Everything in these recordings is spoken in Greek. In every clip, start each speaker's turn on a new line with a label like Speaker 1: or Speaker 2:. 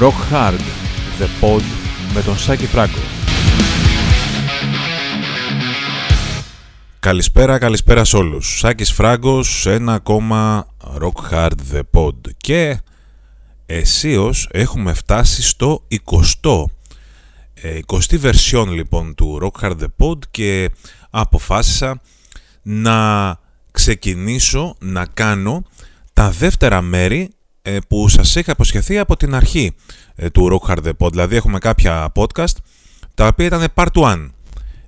Speaker 1: Rock Hard, The Pod με τον Σάκη Φράγκο. Καλησπέρα, καλησπέρα σε όλους. Σάκης Φράγκος, ένα ακόμα Rock Hard The Pod. Και εσείως έχουμε φτάσει στο 20ο. 20η version λοιπόν του Rock Hard The Pod και αποφάσισα να ξεκινήσω να κάνω τα δεύτερα μέρη ε, που σας είχα αποσχεθεί από την αρχή ε, του Rock Hard The Pod. Δηλαδή έχουμε κάποια podcast τα οποία ήταν part 1.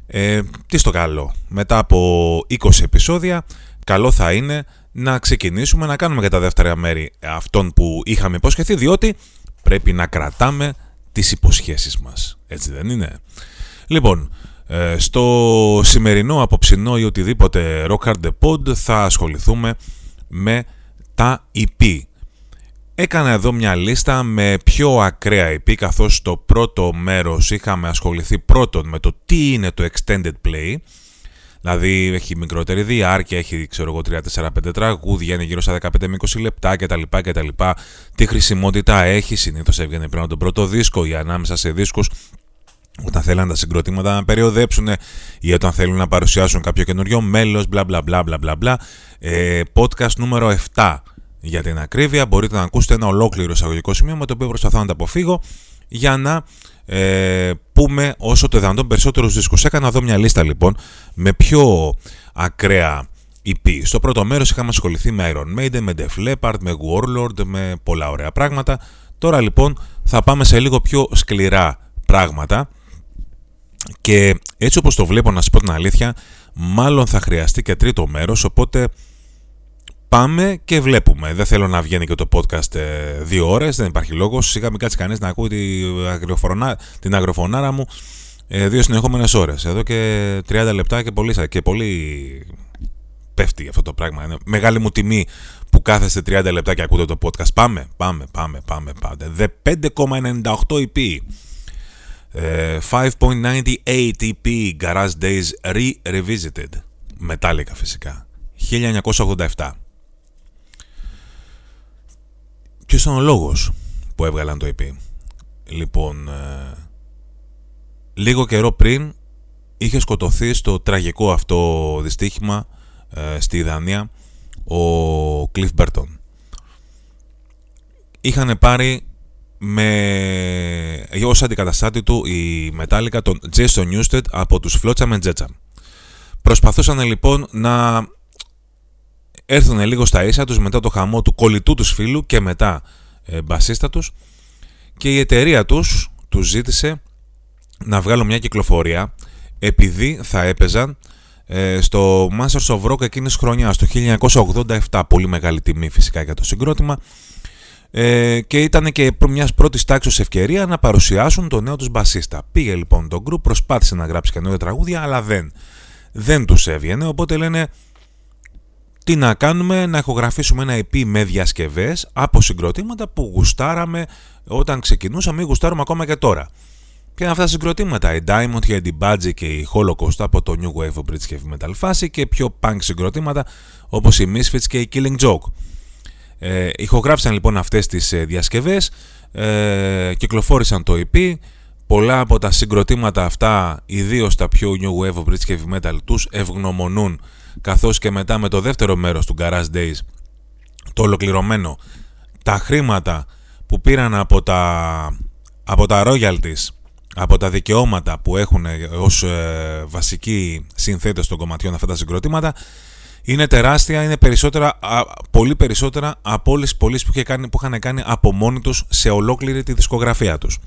Speaker 1: Ε, τι στο καλό. Μετά από 20 επεισόδια καλό θα είναι να ξεκινήσουμε να κάνουμε και τα δεύτερα μέρη αυτών που είχαμε υποσχεθεί διότι πρέπει να κρατάμε τις υποσχέσεις μας. Έτσι δεν είναι; Λοιπόν, ε, στο σημερινό, απόψινό ή οτιδήποτε Rock Hard The Pod θα ασχοληθούμε με τα EP. Έκανα εδώ μια λίστα με πιο ακραία EP καθώς στο πρώτο μέρος είχαμε ασχοληθεί πρώτον με το τι είναι το Extended Play Δηλαδή έχει μικρότερη διάρκεια, έχει ξέρω εγώ 3-4-5 τραγούδια, είναι γύρω στα 15 20 λεπτά κτλ. κτλ. Τι χρησιμότητα έχει, συνήθως έβγαινε πριν από τον πρώτο δίσκο ή ανάμεσα σε δίσκους όταν θέλουν τα συγκροτήματα να περιοδέψουν ή όταν θέλουν να παρουσιάσουν κάποιο καινούριο μέλος, μπλα μπλα μπλα μπλα μπλα. Ε, podcast νούμερο 7 για την ακρίβεια. Μπορείτε να ακούσετε ένα ολόκληρο εισαγωγικό σημείο με το οποίο προσπαθώ να τα αποφύγω για να ε, πούμε όσο το δυνατόν περισσότερους δίσκους. Έκανα εδώ μια λίστα λοιπόν με πιο ακραία EP. Στο πρώτο μέρος είχαμε ασχοληθεί με Iron Maiden, με Def Leppard, με Warlord, με πολλά ωραία πράγματα. Τώρα λοιπόν θα πάμε σε λίγο πιο σκληρά πράγματα και έτσι όπως το βλέπω να σας πω την αλήθεια μάλλον θα χρειαστεί και τρίτο μέρος οπότε πάμε και βλέπουμε. Δεν θέλω να βγαίνει και το podcast ε, δύο ώρες, δεν υπάρχει λόγος. Σιγά μην κάτσει κανείς να ακούει την αγροφωνάρα μου ε, δύο συνεχόμενες ώρες. Εδώ και 30 λεπτά και πολύ, και πολύ πέφτει αυτό το πράγμα. Είναι μεγάλη μου τιμή που κάθεστε 30 λεπτά και ακούτε το podcast. Πάμε, πάμε, πάμε, πάμε. πάμε. 5,98 EP. 5.98 EP Garage Days Re-Revisited. Metallica φυσικά. 1987. Ποιος ήταν ο λόγος που έβγαλαν το EP. Λοιπόν, ε, λίγο καιρό πριν είχε σκοτωθεί στο τραγικό αυτό δυστύχημα ε, στη Δανία ο Cliff Burton. Είχαν πάρει με ως αντικαταστάτη του η Metallica τον Jason Newsted από τους Flotsam and Jetsam. Προσπαθούσαν λοιπόν να έρθουν λίγο στα ίσα τους μετά το χαμό του κολλητού τους φίλου και μετά ε, μπασίστα τους και η εταιρεία τους τους ζήτησε να βγάλουν μια κυκλοφορία επειδή θα έπαιζαν ε, στο Masters of Rock εκείνης χρονιάς το 1987 πολύ μεγάλη τιμή φυσικά για το συγκρότημα ε, και ήταν και μιας πρώτης τάξης ευκαιρία να παρουσιάσουν το νέο τους μπασίστα. Πήγε λοιπόν το group, προσπάθησε να γράψει καινούργια τραγούδια, αλλά δεν. Δεν τους έβγαινε, οπότε λένε τι να κάνουμε, να ηχογραφήσουμε ένα EP με διασκευές από συγκροτήματα που γουστάραμε όταν ξεκινούσαμε ή γουστάρουμε ακόμα και τώρα. Ποια είναι αυτά τα συγκροτήματα, η Diamond, η Eddie Budgie και η Holocaust από το New Wave of British Heavy Metal φάση και πιο punk συγκροτήματα όπως η Misfits και η Killing Joke. Ε, ηχογράφησαν λοιπόν αυτές τις ε, διασκευές, ε, κυκλοφόρησαν το EP, πολλά από τα συγκροτήματα αυτά, ιδίως τα πιο New Wave of British Heavy Metal, τους ευγνωμονούν καθώς και μετά με το δεύτερο μέρος του Garage Days, το ολοκληρωμένο, τα χρήματα που πήραν από τα, από τα royalties, από τα δικαιώματα που έχουν ως ε, βασικοί συνθέτες των κομματιών αυτά τα συγκροτήματα, είναι τεράστια, είναι περισσότερα, πολύ περισσότερα από όλες τις πωλήσεις που, που είχαν κάνει από μόνοι τους σε ολόκληρη τη δισκογραφία τους.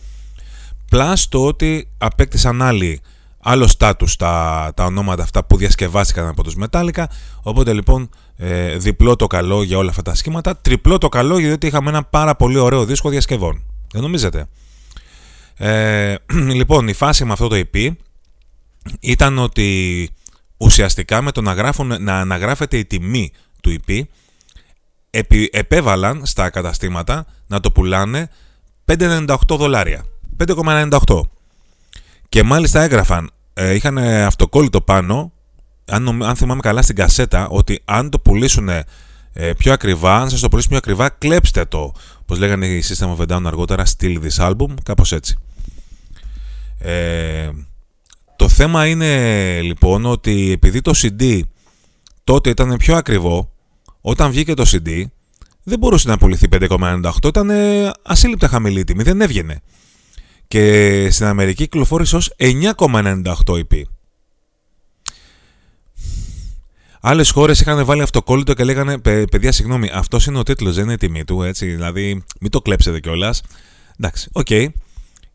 Speaker 1: Πλάς το ότι απέκτησαν άλλοι άλλο στάτους τα, τα ονόματα αυτά που διασκευάστηκαν από τους Metallica, οπότε λοιπόν ε, διπλό το καλό για όλα αυτά τα σχήματα, τριπλό το καλό γιατί είχαμε ένα πάρα πολύ ωραίο δίσκο διασκευών. Δεν νομίζετε; Ε, λοιπόν, η φάση με αυτό το EP ήταν ότι ουσιαστικά με το να, γράφουν, να αναγράφεται η τιμή του EP επί, επέβαλαν στα καταστήματα να το πουλάνε 5,98 δολάρια. 5,98. Και μάλιστα έγραφαν, ε, είχαν αυτοκόλλητο πάνω, αν, αν θυμάμαι καλά στην κασέτα, ότι αν το πουλήσουν ε, πιο ακριβά, αν σας το πουλήσει πιο ακριβά, κλέψτε το. Όπως λέγανε οι System of a Down αργότερα, steal this album, κάπως έτσι. Ε, το θέμα είναι λοιπόν ότι επειδή το CD τότε ήταν πιο ακριβό, όταν βγήκε το CD δεν μπορούσε να πουληθεί 5,98, ήταν ασύλληπτα χαμηλή τιμή, δεν έβγαινε. Και στην Αμερική κυκλοφόρησε ως 9,98 EP. Άλλες χώρες είχαν βάλει αυτοκόλλητο και λέγανε Παιδιά, συγγνώμη, αυτός είναι ο τίτλος, δεν είναι η τιμή του. Έτσι, δηλαδή, μην το κλέψετε κιόλας. Εντάξει, οκ. Okay.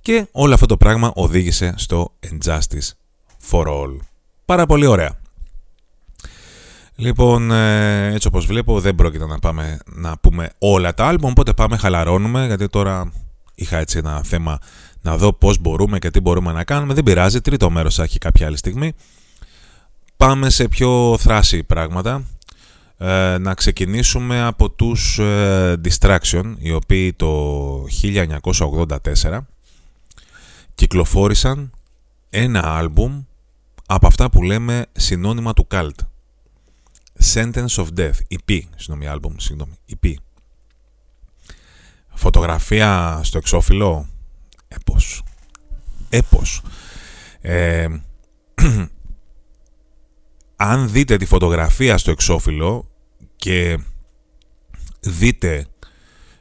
Speaker 1: Και όλο αυτό το πράγμα οδήγησε στο Injustice for All. Πάρα πολύ ωραία. Λοιπόν, ε, έτσι όπως βλέπω δεν πρόκειται να πάμε να πούμε όλα τα άλμπομ, οπότε πάμε χαλαρώνουμε, γιατί τώρα είχα έτσι ένα θέμα να δω πώς μπορούμε και τι μπορούμε να κάνουμε. Δεν πειράζει, τρίτο μέρος θα έχει κάποια άλλη στιγμή. Πάμε σε πιο θράση πράγματα. Ε, να ξεκινήσουμε από τους ε, Distraction, οι οποίοι το 1984 κυκλοφόρησαν ένα άλμπουμ από αυτά που λέμε συνώνυμα του Cult. Sentence of Death, EP, συγγνώμη, άλμπουμ, συγγνώμη, EP. Φωτογραφία στο εξώφυλλο, έπος. Έπος. Ε, αν δείτε τη φωτογραφία στο εξώφυλλο και δείτε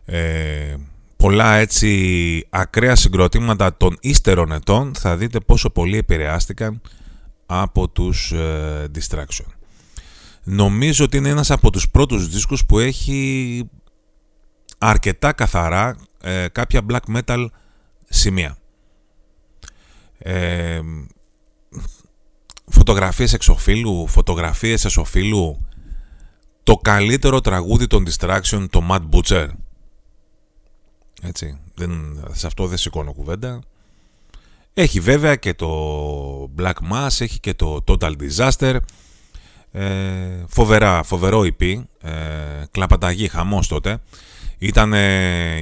Speaker 1: ε, πολλά έτσι ακραία συγκροτήματα των ύστερων ετών θα δείτε πόσο πολύ επηρεάστηκαν από τους ε, Distraction. Νομίζω ότι είναι ένας από τους πρώτους δίσκους που έχει αρκετά καθαρά ε, κάποια black metal σημεία. Ε, φωτογραφίες εξοφίλου, φωτογραφίες εσοφίλου, το καλύτερο τραγούδι των Distraction, το Mad Butcher. Έτσι, δεν, σε αυτό δεν σηκώνω κουβέντα. Έχει βέβαια και το Black Mass, έχει και το Total Disaster. Ε, φοβερά, φοβερό EP, ε, κλαπαταγή, χαμός τότε. Ήταν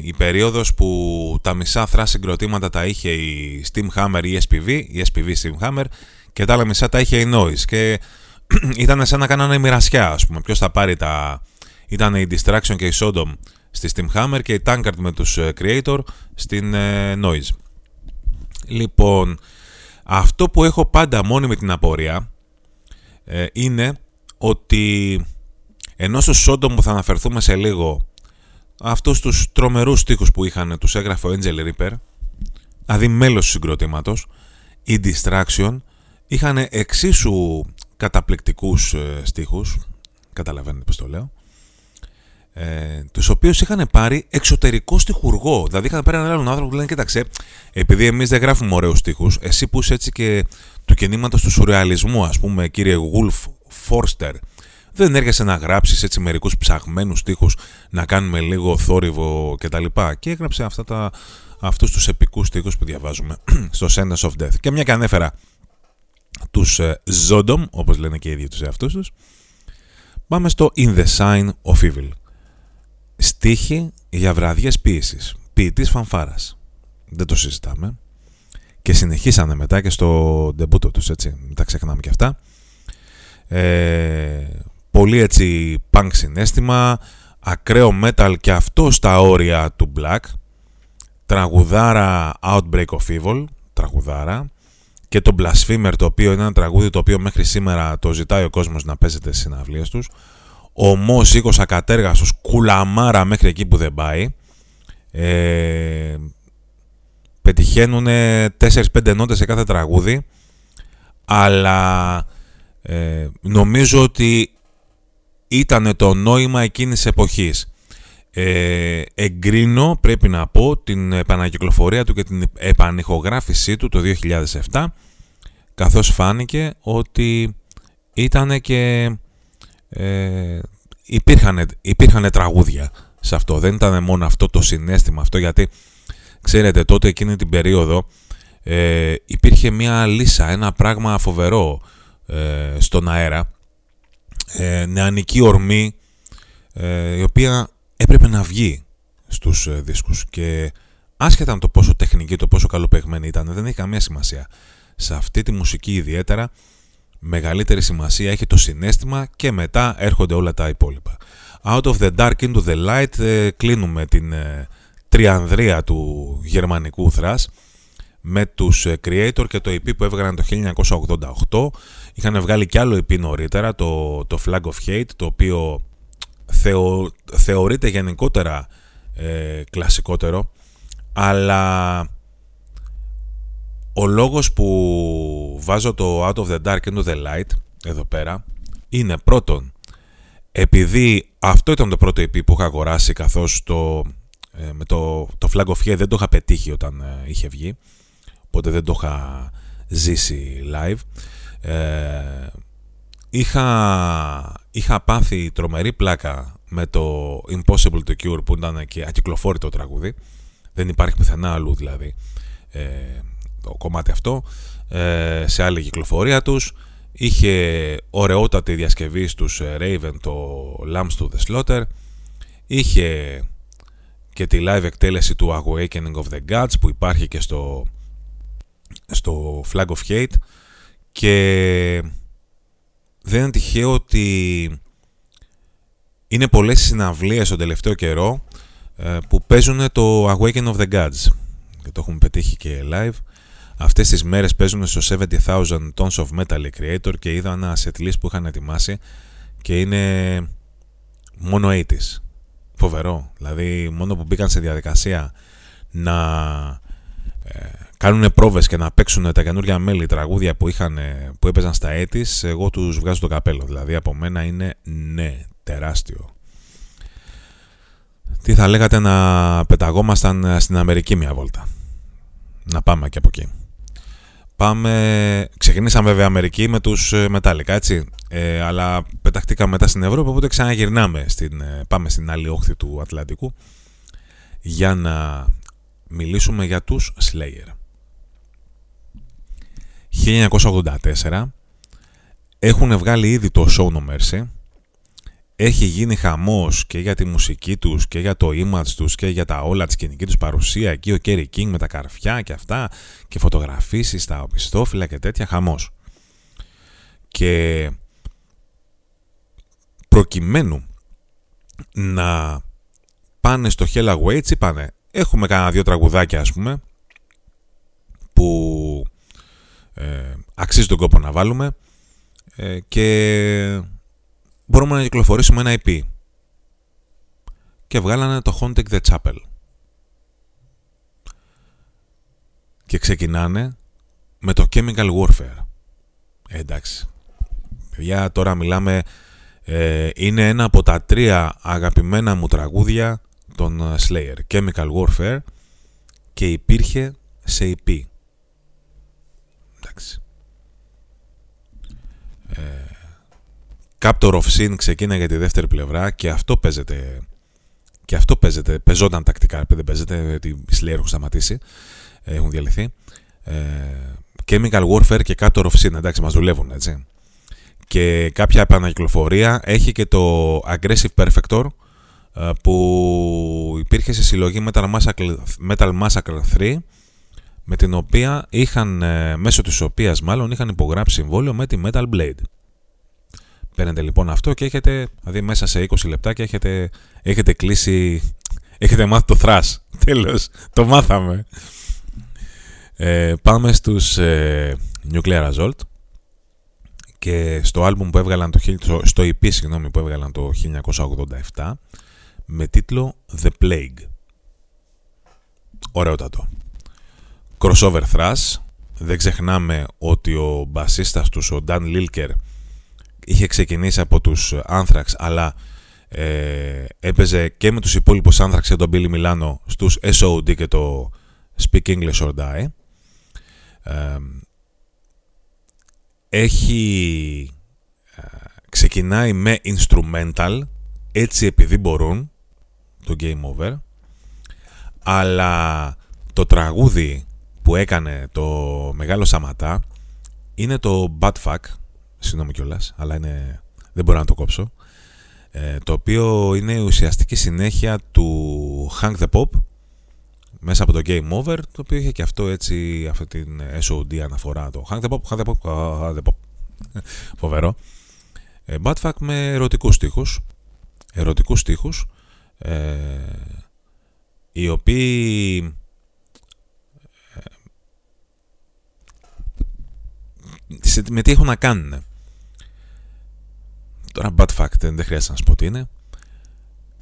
Speaker 1: η περίοδος που τα μισά θρά συγκροτήματα τα είχε η Steam Hammer ή η SPV, η SPV Steam Hammer και τα άλλα μισά τα είχε η Noise και ήταν σαν να κάνανε μοιρασιά ας πούμε. Ποιος θα πάρει τα... Ήταν η Distraction και η Sodom στη Steam Hammer και η Tankard με τους ε, Creator στην ε, Noise. Λοιπόν, αυτό που έχω πάντα μόνη με την απορία ε, είναι ότι ενώ στο Sodom που θα αναφερθούμε σε λίγο αυτούς τους τρομερούς στίχους που είχαν τους έγραφε ο Angel Reaper δηλαδή μέλος του συγκροτήματος η Distraction είχαν εξίσου καταπληκτικούς ε, στίχους καταλαβαίνετε πως το λέω ε, τους οποίους είχαν πάρει εξωτερικό στιχουργό. Δηλαδή είχαν πάρει έναν άλλον άνθρωπο που λένε: Κοίταξε, επειδή εμείς δεν γράφουμε ωραίους στίχους, εσύ που είσαι έτσι και του κινήματος του σουρεαλισμού, ας πούμε, κύριε Γουλφ Φόρστερ, δεν έρχεσαι να γράψεις έτσι μερικούς ψαγμένους στίχους, να κάνουμε λίγο θόρυβο κτλ. Και, και έγραψε αυτά τα, αυτούς τους επικούς στίχους που διαβάζουμε στο Sentence of Death. Και μια και ανέφερα τους ε, Zodom, όπως λένε και οι ίδιοι τους εαυτούς τους, πάμε στο In the Sign of Evil. Στίχη για βραδιές ποίησης. Ποιητής φανφάρας. Δεν το συζητάμε. Και συνεχίσανε μετά και στο ντεμπούτο τους, έτσι. Μην τα ξεχνάμε και αυτά. Ε, πολύ έτσι punk συνέστημα. Ακραίο metal και αυτό στα όρια του black. Τραγουδάρα Outbreak of Evil. Τραγουδάρα. Και το Blasphemer το οποίο είναι ένα τραγούδι το οποίο μέχρι σήμερα το ζητάει ο κόσμος να παίζεται στις συναυλίες τους ομό οίκος ακατέργαστος, κουλαμάρα μέχρι εκεί που δεν πάει. Ε, πετυχαίνουν 4-5 νότες σε κάθε τραγούδι, αλλά ε, νομίζω ότι ήταν το νόημα εκείνης εποχής. Ε, εγκρίνω, πρέπει να πω, την επανακυκλοφορία του και την επανηχογράφησή του το 2007, καθώς φάνηκε ότι ήταν και ε, υπήρχαν, υπήρχαν τραγούδια σε αυτό. Δεν ήταν μόνο αυτό το συνέστημα αυτό γιατί ξέρετε τότε εκείνη την περίοδο ε, υπήρχε μια λύσα, ένα πράγμα φοβερό ε, στον αέρα ε, νεανική ορμή ε, η οποία έπρεπε να βγει στους ε, δίσκους. Και άσχετα με το πόσο τεχνική, το πόσο καλοπαιγμένη ήταν δεν έχει καμία σημασία. Σε αυτή τη μουσική ιδιαίτερα μεγαλύτερη σημασία έχει το συνέστημα και μετά έρχονται όλα τα υπόλοιπα. Out of the Dark into the Light ε, κλείνουμε την ε, τριανδρία του γερμανικού θρας με τους ε, Creator και το EP που έβγαλαν το 1988 είχαν βγάλει κι άλλο EP νωρίτερα το, το Flag of Hate το οποίο θεω, θεωρείται γενικότερα ε, κλασικότερο αλλά ο λόγος που βάζω το Out of the Dark into the Light εδώ πέρα είναι πρώτον επειδή αυτό ήταν το πρώτο EP που είχα αγοράσει καθώς το, ε, με το, το Flag of Hate δεν το είχα πετύχει όταν ε, είχε βγει οπότε δεν το είχα ζήσει live ε, είχα, είχα πάθει τρομερή πλάκα με το Impossible to Cure που ήταν και ακυκλοφόρητο τραγούδι. Δεν υπάρχει πουθενά αλλού δηλαδή ε, το κομμάτι αυτό ε, σε άλλη κυκλοφορία τους. Είχε ωραιότατη διασκευή στους ε, Raven το Lambs to the Slaughter. Είχε και τη live εκτέλεση του Awakening of the Gods που υπάρχει και στο, στο Flag of Hate και δεν είναι τυχαίο ότι είναι πολλές συναυλίες τον τελευταίο καιρό ε, που παίζουν το Awakening of the Gods. Και το έχουμε πετύχει και live. Αυτές τις μέρες παίζουν στο 70,000 Tons of Metal Creator και είδα ένα setlist που είχαν ετοιμάσει και είναι μόνο 80's φοβερό. Δηλαδή μόνο που μπήκαν σε διαδικασία να ε, κάνουν πρόβες και να παίξουν τα καινούργια μέλη τραγούδια που, είχαν, που έπαιζαν στα έτη, εγώ τους βγάζω το καπέλο. Δηλαδή από μένα είναι ναι, τεράστιο. Τι θα λέγατε να πεταγόμασταν στην Αμερική μια βόλτα; Να πάμε και από εκεί. Πάμε... Ξεκινήσαμε βέβαια Αμερική με τους ε, Metallica, έτσι. Ε, αλλά πεταχτήκαμε μετά στην Ευρώπη, οπότε ξαναγυρνάμε. Στην, ε, πάμε στην άλλη όχθη του Ατλαντικού για να μιλήσουμε για τους Slayer. 1984 έχουν βγάλει ήδη το Show No Mercy. Έχει γίνει χαμός και για τη μουσική τους και για το image τους και για τα όλα τη σκηνική τους παρουσία εκεί ο Kerry King με τα καρφιά και αυτά και φωτογραφίσεις στα οπισθόφυλλα και τέτοια χαμός. Και προκειμένου να πάνε στο Hella Waits είπανε έχουμε κανένα δύο τραγουδάκια ας πούμε που ε, αξίζει τον κόπο να βάλουμε ε, και μπορούμε να κυκλοφορήσουμε ένα IP. Και βγάλανε το Haunting the Chapel. Και ξεκινάνε με το Chemical Warfare. Ε, εντάξει. Παιδιά, τώρα μιλάμε... Ε, είναι ένα από τα τρία αγαπημένα μου τραγούδια των Slayer. Chemical Warfare και υπήρχε σε EP. Εντάξει. Ε, Captor of Sin ξεκίναγε τη δεύτερη πλευρά και αυτό παίζεται. Και αυτό παίζεται. Παίζονταν τακτικά. Δεν παίζεται. Γιατί οι Slayer έχουν σταματήσει. Έχουν διαλυθεί. Ε, Chemical Warfare και Captor of Sin. Εντάξει, μας δουλεύουν έτσι. Και κάποια επανακυκλοφορία έχει και το Aggressive Perfector ε, που υπήρχε σε συλλογή Metal Massacre, Metal Massacre 3 με την οποία είχαν, ε, μέσω της οποίας μάλλον είχαν υπογράψει συμβόλαιο με τη Metal Blade. Παίρνετε λοιπόν αυτό και έχετε, δηλαδή μέσα σε 20 λεπτά και έχετε, έχετε κλείσει, έχετε μάθει το thrash. Τέλος, το μάθαμε. Ε, πάμε στους ε, Nuclear Assault και στο album που έβγαλαν το, στο EP συγγνώμη, που έβγαλαν το 1987 με τίτλο The Plague. Ωραιότατο. Crossover thrash. Δεν ξεχνάμε ότι ο μπασίστας τους, ο Dan Lilker, είχε ξεκινήσει από τους Anthrax αλλά ε, έπαιζε και με τους υπόλοιπους Anthrax και τον Billy Milano στους SOD και το Speak English or Die ε, έχει ε, ξεκινάει με instrumental έτσι επειδή μπορούν το Game Over αλλά το τραγούδι που έκανε το Μεγάλο Σαματά είναι το Bad Fuck συγγνώμη κιόλας, αλλά είναι, δεν μπορώ να το κόψω. Ε, το οποίο είναι η ουσιαστική συνέχεια του Hang the Pop μέσα από το Game Over, το οποίο είχε και αυτό έτσι, αυτή την SOD αναφορά. Το Hang the Pop, Hang the Pop, Hang the Pop. Φοβερό. Ε, Badfuck με ερωτικούς στίχους. ερωτικούς στίχους ε, οι οποίοι ε, με τι έχουν να κάνουν. Τώρα bad fact, δεν χρειάζεται να σου πω τι είναι.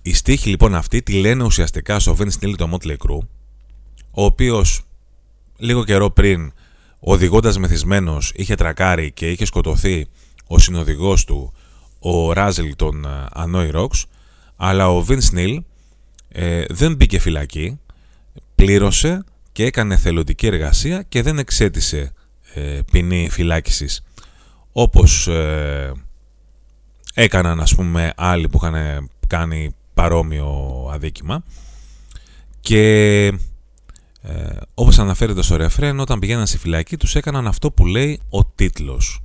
Speaker 1: Οι στίχοι λοιπόν αυτοί τη λένε ουσιαστικά στο Vince Neil το Motley Crue, ο οποίος λίγο καιρό πριν οδηγώντας μεθυσμένος είχε τρακάρει και είχε σκοτωθεί ο συνοδηγός του ο Ράζελ των Annoy Rocks αλλά ο Vince Neil ε, δεν μπήκε φυλακή πλήρωσε και έκανε θελοντική εργασία και δεν εξέτησε ε, ποινή φυλάκισης. Όπως ε, έκαναν ας πούμε άλλοι που είχαν κάνει παρόμοιο αδίκημα. Και ε, όπως αναφέρεται στο ρεφρέν όταν πηγαίναν στη φυλακή τους έκαναν αυτό που λέει ο τίτλος.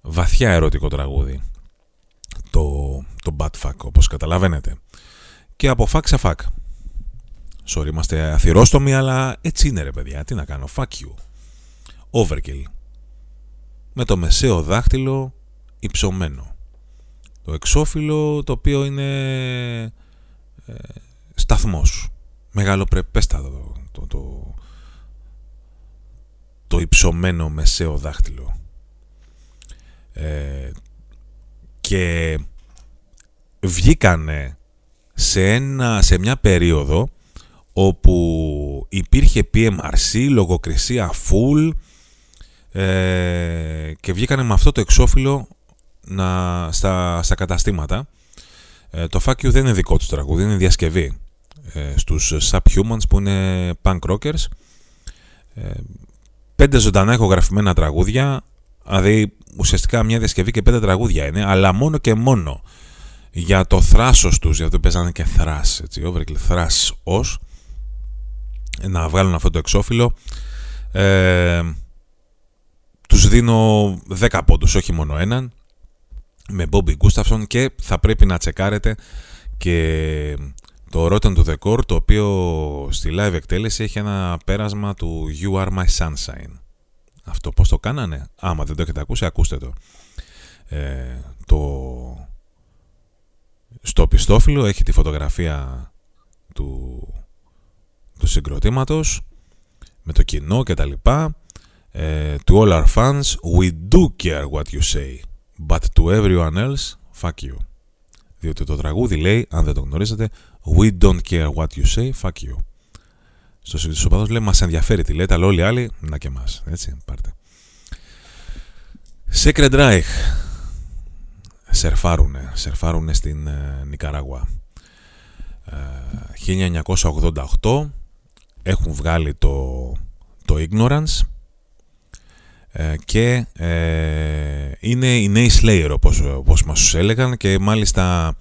Speaker 1: Βαθιά ερωτικό τραγούδι. Το, το Fuck όπως καταλαβαίνετε. Και από fuck σε fuck. Sorry είμαστε αθυρόστομοι αλλά έτσι είναι ρε παιδιά. Τι να κάνω fuck you overkill. Με το μεσαίο δάχτυλο υψωμένο. Το εξώφυλλο το οποίο είναι ε, σταθμός. Μεγαλοπρεπέστατο το, το, το υψωμένο μεσαίο δάχτυλο. Ε, και βγήκανε σε, ένα, σε μια περίοδο όπου υπήρχε PMRC, λογοκρισία full ε, και βγήκανε με αυτό το εξώφυλλο να, στα, στα καταστήματα. Ε, το Fuck You δεν είναι δικό τους τραγούδι, είναι διασκευή ε, στους Subhumans που είναι punk rockers. Ε, πέντε ζωντανά ηχογραφημένα τραγούδια, δηλαδή ουσιαστικά μια διασκευή και πέντε τραγούδια είναι, αλλά μόνο και μόνο για το θράσος τους, γιατί παίζανε και θράς, έτσι, overkill θράς ως, να βγάλουν αυτό το εξώφυλλο. Ε, τους δίνω 10 πόντους, όχι μόνο έναν, με Bobby Gustafson και θα πρέπει να τσεκάρετε και το Rotten to the Core, το οποίο στη live εκτέλεση έχει ένα πέρασμα του You Are My Sunshine. Αυτό πώς το κάνανε; Άμα δεν το έχετε ακούσει, ακούστε το. Ε, το... Στο πιστόφυλλο έχει τη φωτογραφία του, του συγκροτήματος με το κοινό και τα λοιπά. Ε, to all our fans, we do care what you say, but to everyone else, fuck you. Διότι το τραγούδι λέει, αν δεν το γνωρίζετε, We don't care what you say, fuck you. Στο στους λέει, μας ενδιαφέρει τι λέτε, αλλά όλοι οι άλλοι, να και εμάς. Έτσι, πάρτε. Secret Reich. Σερφάρουνε, σερφάρουνε στην ε, Νικαράγουα. Ε, 1988 έχουν βγάλει το, το Ignorance ε, και ε, είναι οι νέοι Slayer όπως, όπως μας έλεγαν και μάλιστα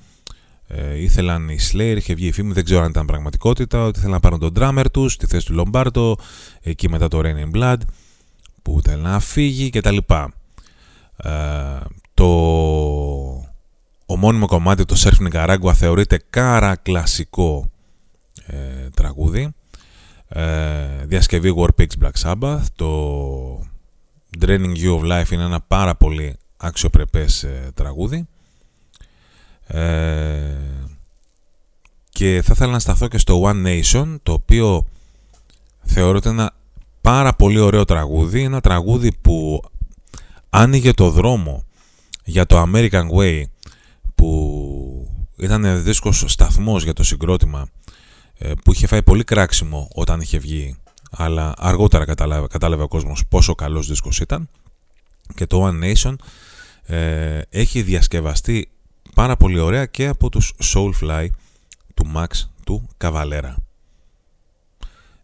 Speaker 1: ε, ήθελαν οι Slayer, είχε βγει η φήμη, δεν ξέρω αν ήταν πραγματικότητα, ότι ήθελαν να πάρουν τον drummer τους στη θέση του Λομπάρτο, εκεί μετά το Rain in Blood, που ήθελε να φύγει κτλ. Ε, το ομώνυμο κομμάτι, το Surf Nicaragua, θεωρείται κάρα κλασικό ε, τραγούδι. Ε, διασκευή Warpix Black Sabbath. Το Draining You of Life είναι ένα πάρα πολύ αξιοπρεπές ε, τραγούδι. Ε, και θα ήθελα να σταθώ και στο One Nation, το οποίο θεωρώ ότι είναι ένα πάρα πολύ ωραίο τραγούδι. Ένα τραγούδι που άνοιγε το δρόμο για το American Way, που ήταν δίσκος σταθμός για το συγκρότημα, ε, που είχε φάει πολύ κράξιμο όταν είχε βγει, αλλά αργότερα κατάλαβε, κατάλαβε ο κόσμος πόσο καλός δίσκος ήταν. Και το One Nation ε, έχει διασκευαστεί πάρα πολύ ωραία και από τους Soulfly του Max του Καβαλέρα.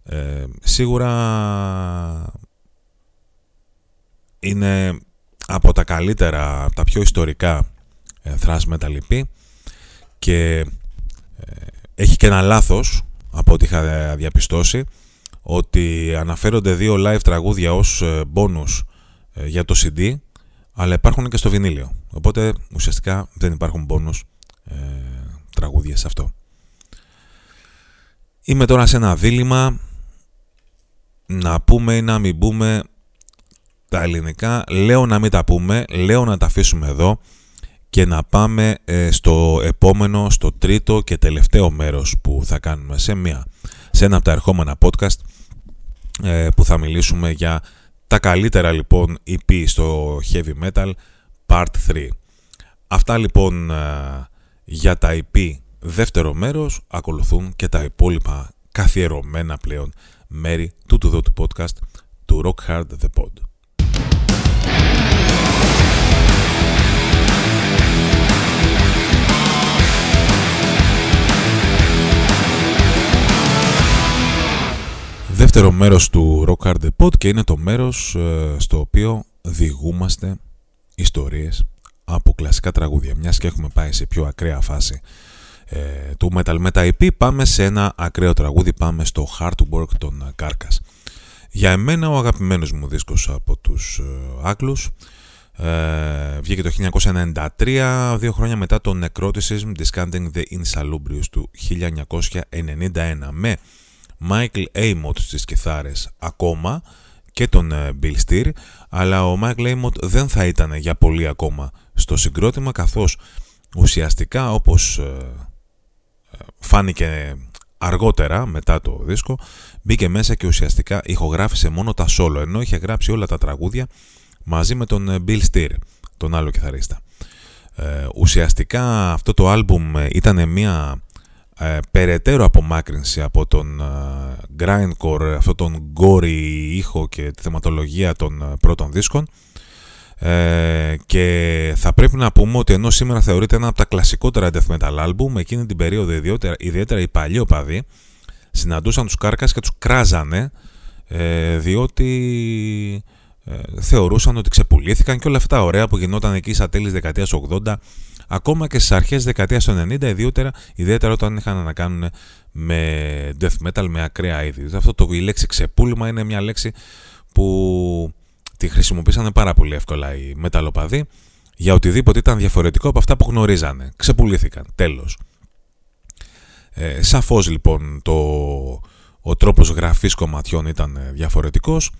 Speaker 1: Ε, σίγουρα είναι από τα καλύτερα, από τα πιο ιστορικά ε, thrash metal και ε, έχει και ένα λάθος από ό,τι είχα διαπιστώσει ότι αναφέρονται δύο live τραγούδια ως ε, bonus ε, για το CD αλλά υπάρχουν και στο βινίλιο. Οπότε ουσιαστικά δεν υπάρχουν πόνους ε, τραγούδια σε αυτό. Είμαι τώρα σε ένα δίλημα να πούμε ή να μην πούμε τα ελληνικά. Λέω να μην τα πούμε, λέω να τα αφήσουμε εδώ και να πάμε ε, στο επόμενο, στο τρίτο και τελευταίο μέρος που θα κάνουμε σε, μια, σε ένα από τα ερχόμενα podcast ε, που θα μιλήσουμε για τα καλύτερα λοιπόν EP στο heavy metal part 3. Αυτά λοιπόν για τα EP δεύτερο μέρος ακολουθούν και τα υπόλοιπα καθιερωμένα πλέον μέρη του του του podcast του Rock Hard The Pod. Δεύτερο μέρος του Rock Hard The Pod και είναι το μέρος ε, στο οποίο διηγούμαστε ιστορίες από κλασικά τραγούδια. Μιας και έχουμε πάει σε πιο ακραία φάση ε, του Metal Meta EP πάμε σε ένα ακραίο τραγούδι, πάμε στο Hard Work των Carcass. Για εμένα ο αγαπημένος μου δίσκος από τους ε, Άγγλους ε, βγήκε το 1993, δύο χρόνια μετά το Necroticism Discarding the Insalubrious του 1991 με Michael Amott στις κιθάρες ακόμα και τον ε, Bill Steer αλλά ο Michael Amott δεν θα ήταν για πολύ ακόμα στο συγκρότημα καθώς ουσιαστικά όπως ε, φάνηκε αργότερα μετά το δίσκο μπήκε μέσα και ουσιαστικά ηχογράφησε μόνο τα solo ενώ είχε γράψει όλα τα τραγούδια μαζί με τον ε, Bill Steer, τον άλλο κιθαρίστα. Ε, ουσιαστικά αυτό το άλμπουμ ε, ήταν μια ε, περαιτέρω απομάκρυνση από τον ε, grindcore, αυτό τον gory ήχο και τη θεματολογία των πρώτων δίσκων. Ε, και θα πρέπει να πούμε ότι ενώ σήμερα θεωρείται ένα από τα κλασικότερα death metal album, εκείνη την περίοδο ιδιαίτερα, ιδιαίτερα οι παλιοί οπαδοί συναντούσαν τους κάρκας και τους κράζανε ε, διότι ε, θεωρούσαν ότι ξεπουλήθηκαν και όλα αυτά ωραία που γινόταν εκεί στα τέλη δεκαετίας 80 ακόμα και στις αρχές δεκαετίας 90 ιδιαίτερα, ιδιαίτερα όταν είχαν να κάνουν με death metal με ακραία είδη. Αυτό το η λέξη ξεπούλημα είναι μια λέξη που τη χρησιμοποίησαν πάρα πολύ εύκολα οι μεταλλοπαδοί για οτιδήποτε ήταν διαφορετικό από αυτά που γνωρίζανε. Ξεπουλήθηκαν. Τέλος. Ε, σαφώς λοιπόν το, ο τρόπος γραφής κομματιών ήταν διαφορετικός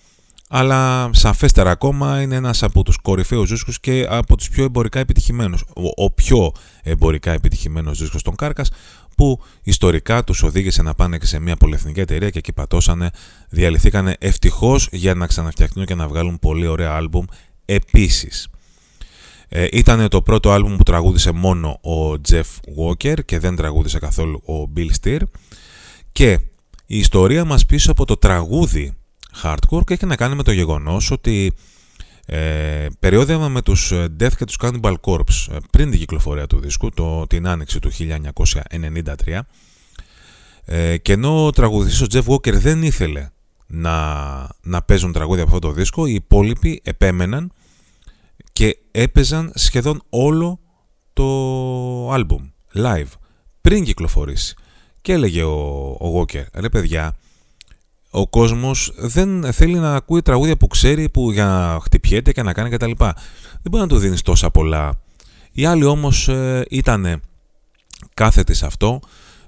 Speaker 1: αλλά σαφέστερα ακόμα είναι ένας από τους κορυφαίους δίσκους και από τους πιο εμπορικά επιτυχημένους. Ο, ο πιο εμπορικά επιτυχημένος δίσκος των Κάρκας που ιστορικά τους οδήγησε να πάνε και σε μια πολυεθνική εταιρεία και εκεί πατώσανε, διαλυθήκανε ευτυχώς για να ξαναφτιαχτούν και να βγάλουν πολύ ωραία άλμπουμ επίσης. Ε, ήταν το πρώτο άλμπουμ που τραγούδισε μόνο ο Jeff Walker και δεν τραγούδισε καθόλου ο Bill Steer και η ιστορία μας πίσω από το τραγούδι hardcore έχει να κάνει με το γεγονός ότι ε, περιόδευα με τους ε, Death και τους Cannibal Corpse ε, πριν την κυκλοφορία του δίσκου, το, την άνοιξη του 1993 ε, και ενώ ο τραγουδιστής ο Jeff Walker δεν ήθελε να, να παίζουν τραγούδια από αυτό το δίσκο, οι υπόλοιποι επέμεναν και έπαιζαν σχεδόν όλο το άλμπουμ live πριν κυκλοφορήσει. Και έλεγε ο, ο Walker, ρε παιδιά, ο κόσμος δεν θέλει να ακούει τραγούδια που ξέρει που για να χτυπιέται και να κάνει κτλ. Δεν μπορεί να του δίνεις τόσα πολλά. Οι άλλοι όμως ε, ήταν κάθετοι σε αυτό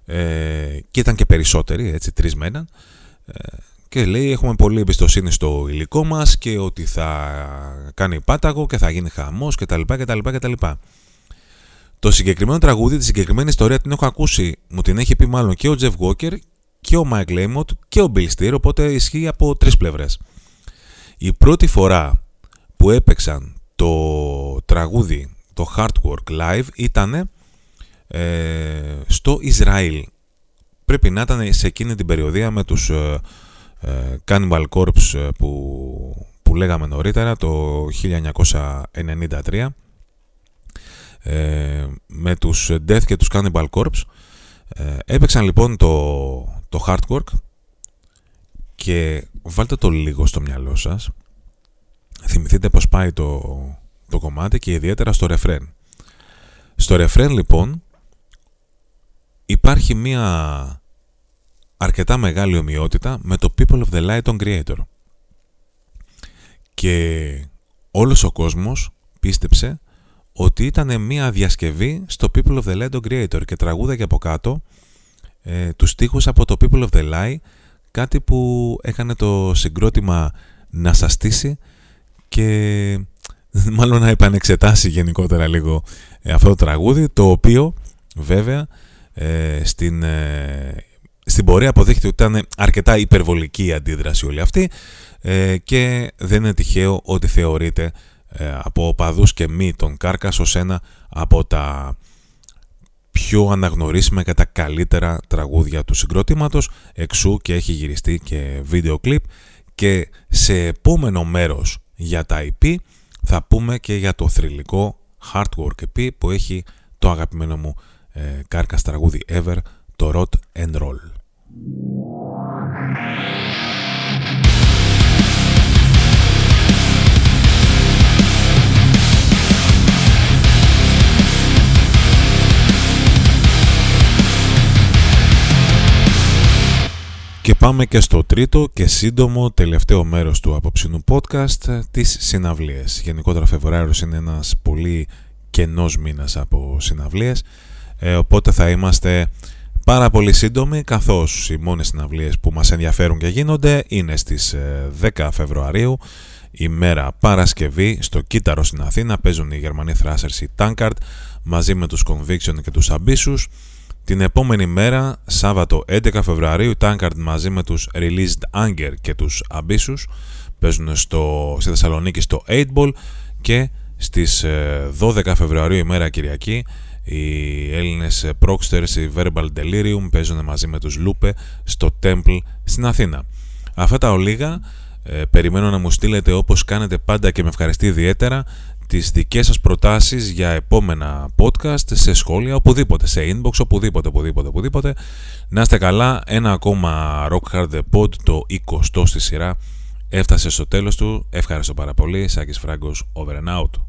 Speaker 1: ε, και ήταν και περισσότεροι, έτσι, τρεις μέναν. Ε, και λέει έχουμε πολύ εμπιστοσύνη στο υλικό μας και ότι θα κάνει πάταγο και θα γίνει χαμός κτλ. κτλ, κτλ. Το συγκεκριμένο τραγούδι, τη συγκεκριμένη ιστορία την έχω ακούσει, μου την έχει πει μάλλον και ο Jeff Walker και ο Mike Lamott και ο Bill Steer, οπότε ισχύει από τρεις πλευρές. Η πρώτη φορά που έπαιξαν το τραγούδι, το Hardwork Live, ήταν ε, στο Ισραήλ. Πρέπει να ήταν σε εκείνη την περιοδία με τους ε, ε Cannibal Corpse ε, που, που λέγαμε νωρίτερα, το 1993, ε, με τους Death και τους Cannibal Corpse. Έπαιξαν λοιπόν το, το hard work και βάλτε το λίγο στο μυαλό σας. Θυμηθείτε πως πάει το, το κομμάτι και ιδιαίτερα στο ρεφρέν. Στο ρεφρέν λοιπόν υπάρχει μία αρκετά μεγάλη ομοιότητα με το People of the Light on Creator. Και όλος ο κόσμος πίστεψε ότι ήταν μία διασκευή στο People of the Light on Creator και τραγούδα από κάτω ε, τους στίχους από το People of the Lie, κάτι που έκανε το συγκρότημα να σας στήσει και μάλλον να επανεξετάσει γενικότερα λίγο ε, αυτό το τραγούδι, το οποίο βέβαια ε, στην, ε, στην πορεία αποδείχθηκε ότι ήταν αρκετά υπερβολική η αντίδραση όλη αυτή ε, και δεν είναι τυχαίο ότι θεωρείται από οπαδούς και μη τον Κάρκας ως ένα από τα πιο αναγνωρίσιμα και τα καλύτερα τραγούδια του συγκροτήματος εξού και έχει γυριστεί και βίντεο κλιπ και σε επόμενο μέρος για τα IP θα πούμε και για το θρηλυκό Hardwork EP που έχει το αγαπημένο μου ε, κάρκας τραγούδι ever, το Rot and Roll. Και πάμε και στο τρίτο και σύντομο τελευταίο μέρος του απόψινου podcast, ε, τις συναυλίες. Γενικότερα Φεβρουάριος είναι ένας πολύ κενός μήνας από συναυλίες, ε, οπότε θα είμαστε πάρα πολύ σύντομοι, καθώς οι μόνες συναυλίες που μας ενδιαφέρουν και γίνονται είναι στις 10 ε, Φεβρουαρίου, ημέρα Παρασκευή, στο Κύτταρο στην Αθήνα, παίζουν οι Γερμανοί Thrashers, οι Tankard, μαζί με τους Conviction και τους Abyssus, την επόμενη μέρα, Σάββατο 11 Φεβρουαρίου, Tankard μαζί με τους Released Anger και τους Abyssus παίζουν στο, στη Θεσσαλονίκη στο 8 Ball και στις 12 ε, Φεβρουαρίου ημέρα Κυριακή οι Έλληνες Proxters, οι Verbal Delirium παίζουν μαζί με τους Lupe στο Temple στην Αθήνα. Αυτά τα ολίγα ε, περιμένω να μου στείλετε όπως κάνετε πάντα και με ευχαριστεί ιδιαίτερα τις δικές σας προτάσεις για επόμενα podcast σε σχόλια, οπουδήποτε, σε inbox, οπουδήποτε, οπουδήποτε, οπουδήποτε. Να είστε καλά, ένα ακόμα Rock Hard The Pod, το 20 στη σειρά, έφτασε στο τέλος του. Ευχαριστώ πάρα πολύ. Σάκης Φράγκος, over and out.